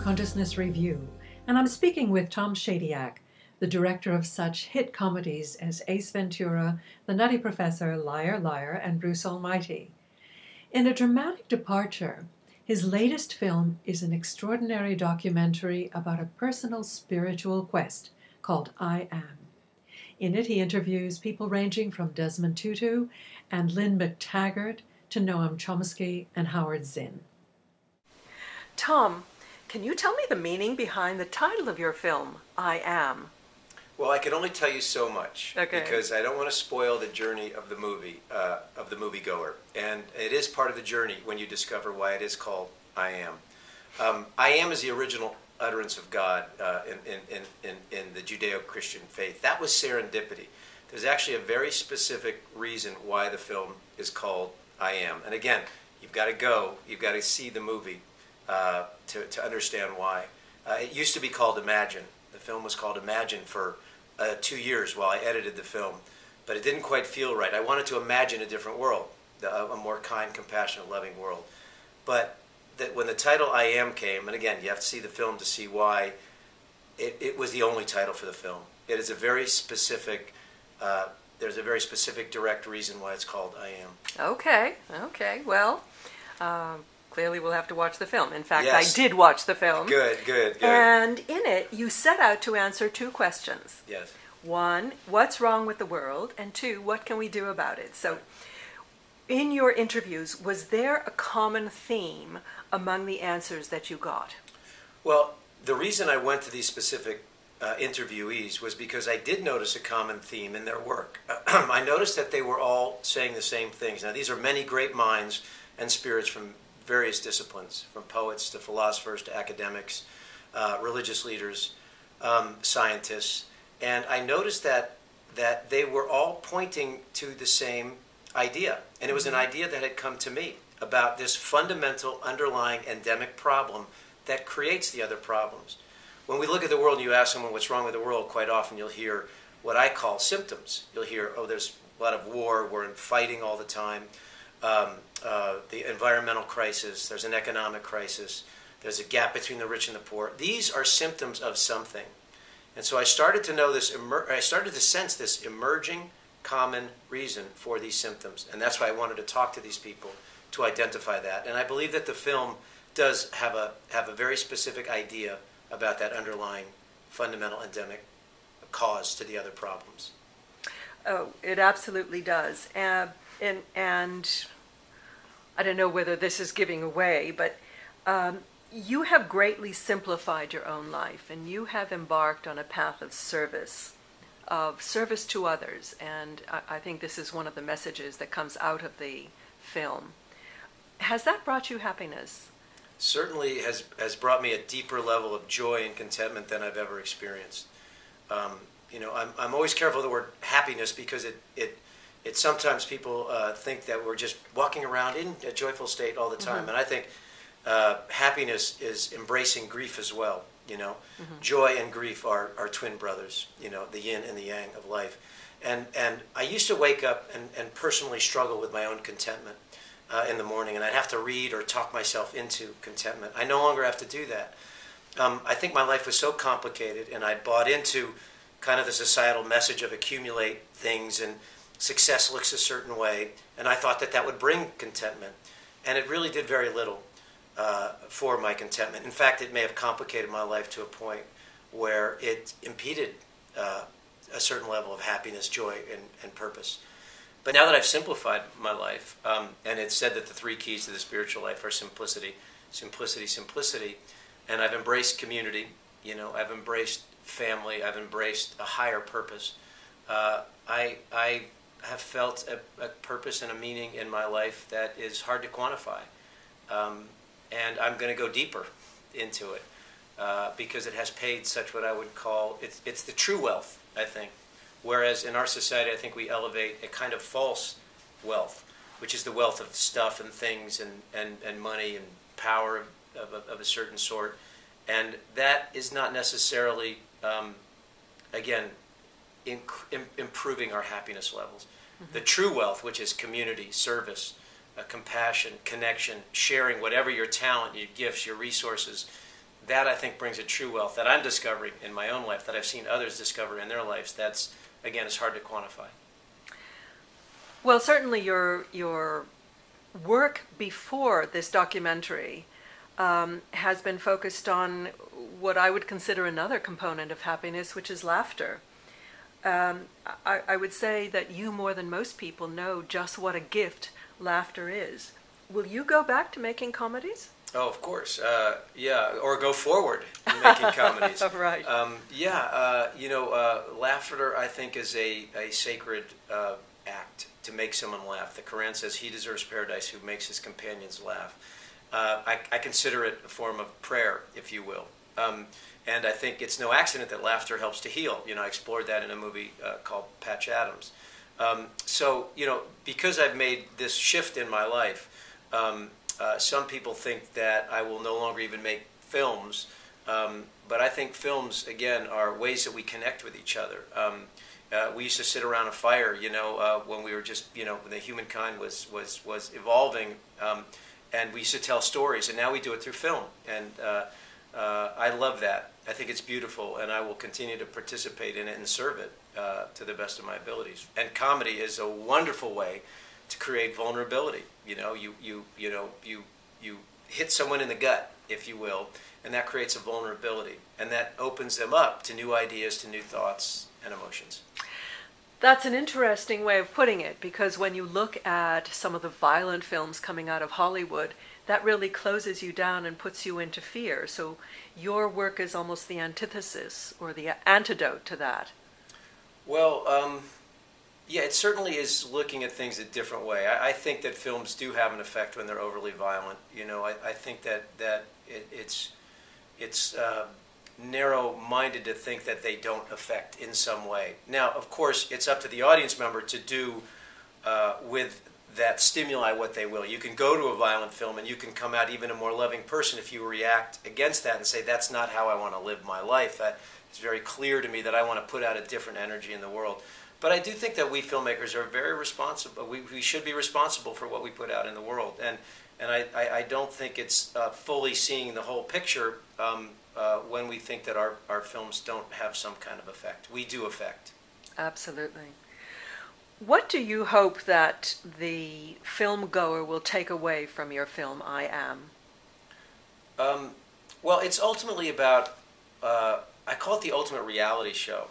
Consciousness Review, and I'm speaking with Tom Shadyac, the director of such hit comedies as Ace Ventura, The Nutty Professor, Liar Liar, and Bruce Almighty. In a dramatic departure, his latest film is an extraordinary documentary about a personal spiritual quest called I Am. In it, he interviews people ranging from Desmond Tutu and Lynne McTaggart to Noam Chomsky and Howard Zinn. Tom, can you tell me the meaning behind the title of your film, I Am? Well, I can only tell you so much Okay. because I don't want to spoil the journey of the movie uh, of the moviegoer, and it is part of the journey when you discover why it is called "I Am." Um, I am is the original utterance of God uh, in, in, in, in, in the Judeo-Christian faith. That was serendipity. There's actually a very specific reason why the film is called "I Am," and again, you've got to go, you've got to see the movie uh, to, to understand why. Uh, it used to be called Imagine. The film was called Imagine for uh, two years while I edited the film, but it didn't quite feel right. I wanted to imagine a different world, a a more kind, compassionate, loving world. But that when the title I Am came, and again, you have to see the film to see why, it, it was the only title for the film. It is a very specific, uh, there's a very specific, direct reason why it's called I Am. Okay, okay. Well, um, clearly we'll have to watch the film. In fact, Yes. I did watch the film. Good, good, good. And in it, you set out to answer two questions. yes. One, what's wrong with the world? And two, what can we do about it? So, in your interviews, was there a common theme among the answers that you got? Well, the reason I went to these specific uh, interviewees was because I did notice a common theme in their work. I noticed that they were all saying the same things. Now, these are many great minds and spirits from various disciplines, from poets to philosophers to academics, uh, religious leaders, um, scientists, and I noticed that that they were all pointing to the same idea, and it was an idea that had come to me about this fundamental underlying endemic problem that creates the other problems. When we look at the world and you ask someone what's wrong with the world, quite often you'll hear what I call symptoms. You'll hear, oh, there's a lot of war, we're in fighting all the time, um, uh, the environmental crisis, there's an economic crisis, there's a gap between the rich and the poor. These are symptoms of something. And so I started to know this, I started to sense this emerging common reason for these symptoms. And that's why I wanted to talk to these people to identify that. And I believe that the film does have a, have a very specific idea about that underlying fundamental endemic cause to the other problems. Oh, it absolutely does. Uh, and, and I don't know whether this is giving away, but um, you have greatly simplified your own life and you have embarked on a path of service, of service to others. And I, I think this is one of the messages that comes out of the film. Has that brought you happiness? certainly has, has brought me a deeper level of joy and contentment than I've ever experienced. Um, you know, I'm, I'm always careful of the word happiness because it, it, it sometimes people uh, think that we're just walking around in a joyful state all the time. And I think uh, happiness is embracing grief as well. You know, joy and grief are, are twin brothers, you know, the yin and the yang of life. And, and I used to wake up and, and personally struggle with my own contentment uh, in the morning, and I'd have to read or talk myself into contentment. I no longer have to do that. Um, I think my life was so complicated, and I'd bought into kind of the societal message of accumulate things and success looks a certain way, and I thought that that would bring contentment, and it really did very little uh, for my contentment. In fact, it may have complicated my life to a point where it impeded uh, a certain level of happiness, joy, and, and purpose. But now that I've simplified my life, um, and it's said that the three keys to the spiritual life are simplicity, simplicity, simplicity, and I've embraced community. You know, I've embraced family. I've embraced a higher purpose. Uh, I I have felt a, a purpose and a meaning in my life that is hard to quantify, um, and I'm going to go deeper into it uh, because it has paid such what I would call it's it's the true wealth. I think. Whereas in our society, I think we elevate a kind of false wealth, which is the wealth of stuff and things and, and, and money and power of, of, of a certain sort. And that is not necessarily, um, again, inc- im- improving our happiness levels. The true wealth, which is community, service, uh, compassion, connection, sharing whatever your talent, your gifts, your resources. That I think brings a true wealth that I'm discovering in my own life, that I've seen others discover in their lives. That's again, it's hard to quantify. Well, certainly your your work before this documentary um, has been focused on what I would consider another component of happiness, which is laughter. Um, I, I would say that you, more than most people, know just what a gift laughter is. Will you go back to making comedies? Oh, of course. Uh, yeah, or go forward in making comedies. right. Um, yeah, uh, you know, uh, laughter, I think, is a, a sacred uh, act to make someone laugh. The Quran says, He deserves paradise who makes his companions laugh. Uh, I, I, consider it a form of prayer, if you will. Um, and I think it's no accident that laughter helps to heal. You know, I explored that in a movie uh, called Patch Adams. Um, so, you know, because I've made this shift in my life, um, uh, some people think that I will no longer even make films. Um, but I think films, again, are ways that we connect with each other. Um, uh, we used to sit around a fire, you know, uh, when we were just, you know, when the humankind was was was evolving, um, and we used to tell stories, and now we do it through film, and uh, uh, I love that. I think it's beautiful, and I will continue to participate in it and serve it uh, to the best of my abilities. And comedy is a wonderful way to create vulnerability. You know, you you you know you you hit someone in the gut, if you will, and that creates a vulnerability, and that opens them up to new ideas, to new thoughts and emotions. That's an interesting way of putting it because when you look at some of the violent films coming out of Hollywood, that really closes you down and puts you into fear. So your work is almost the antithesis or the antidote to that. Well, um, yeah, it certainly is looking at things a different way. I, I, think that films do have an effect when they're overly violent. You know, I, I think that that it, it's it's uh, narrow-minded to think that they don't affect in some way. Now, of course, it's up to the audience member to do uh, with that stimuli what they will. You can go to a violent film and you can come out even a more loving person if you react against that and say, that's not how I want to live my life. That is very clear to me that I want to put out a different energy in the world. But I do think that we filmmakers are very responsible. We, we should be responsible for what we put out in the world. And, and I, I, I don't think it's uh, fully seeing the whole picture um, uh, when we think that our, our films don't have some kind of effect. We do affect. Absolutely. What do you hope that the film goer will take away from your film, I Am? Um, well, it's ultimately about, uh, I call it the ultimate reality show.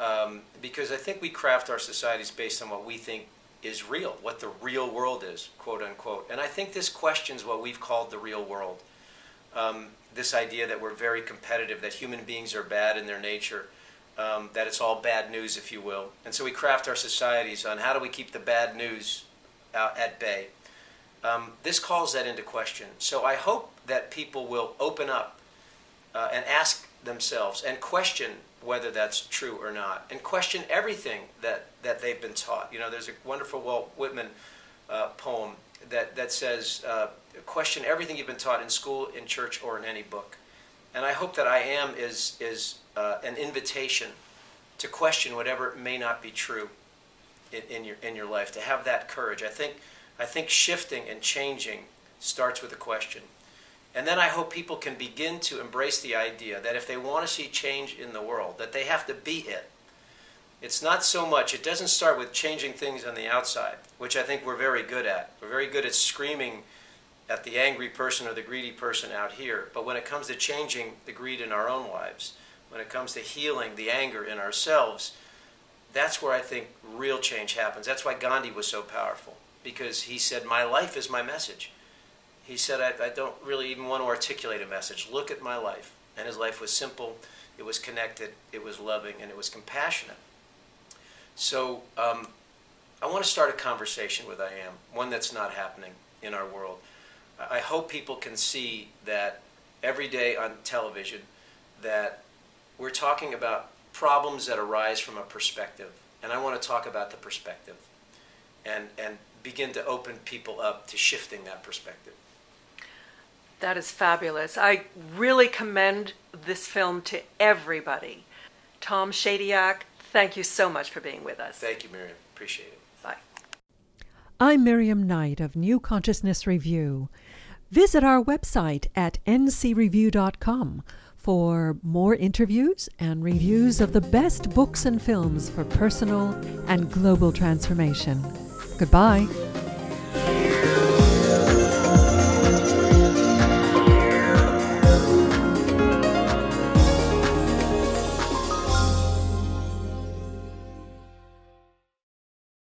Um, because I think we craft our societies based on what we think is real, what the real world is, quote unquote. And I think this questions what we've called the real world. Um, this idea that we're very competitive, that human beings are bad in their nature um, that it's all bad news, if you will. And so we craft our societies on how do we keep the bad news at bay. Um, this calls that into question. So I hope that people will open up uh, and ask themselves and question whether that's true or not, and question everything that, that they've been taught. You know, there's a wonderful Walt Whitman uh, poem that, that says, uh, question everything you've been taught in school, in church, or in any book. And I hope that I am is, is uh, an invitation to question whatever may not be true in, in, your, in your life, to have that courage. I think, I think shifting and changing starts with a question. And then I hope people can begin to embrace the idea that if they want to see change in the world, that they have to be it. It's not so much, it doesn't start with changing things on the outside, which I think we're very good at. We're very good at screaming at the angry person or the greedy person out here. But when it comes to changing the greed in our own lives, when it comes to healing the anger in ourselves, that's where I think real change happens. That's why Gandhi was so powerful, because he said, My life is my message. He said, I, I don't really even want to articulate a message. Look at my life. And his life was simple, it was connected, it was loving, and it was compassionate. So um, I want to start a conversation with I am, one that's not happening in our world. I hope people can see that every day on television that we're talking about problems that arise from a perspective. And I want to talk about the perspective and, and begin to open people up to shifting that perspective. That is fabulous. I really commend this film to everybody. Tom Shadyac, thank you so much for being with us. Thank you, Miriam. Appreciate it. Bye. I'm Miriam Knight of New Consciousness Review. Visit our website at ncreview.com for more interviews and reviews of the best books and films for personal and global transformation. Goodbye.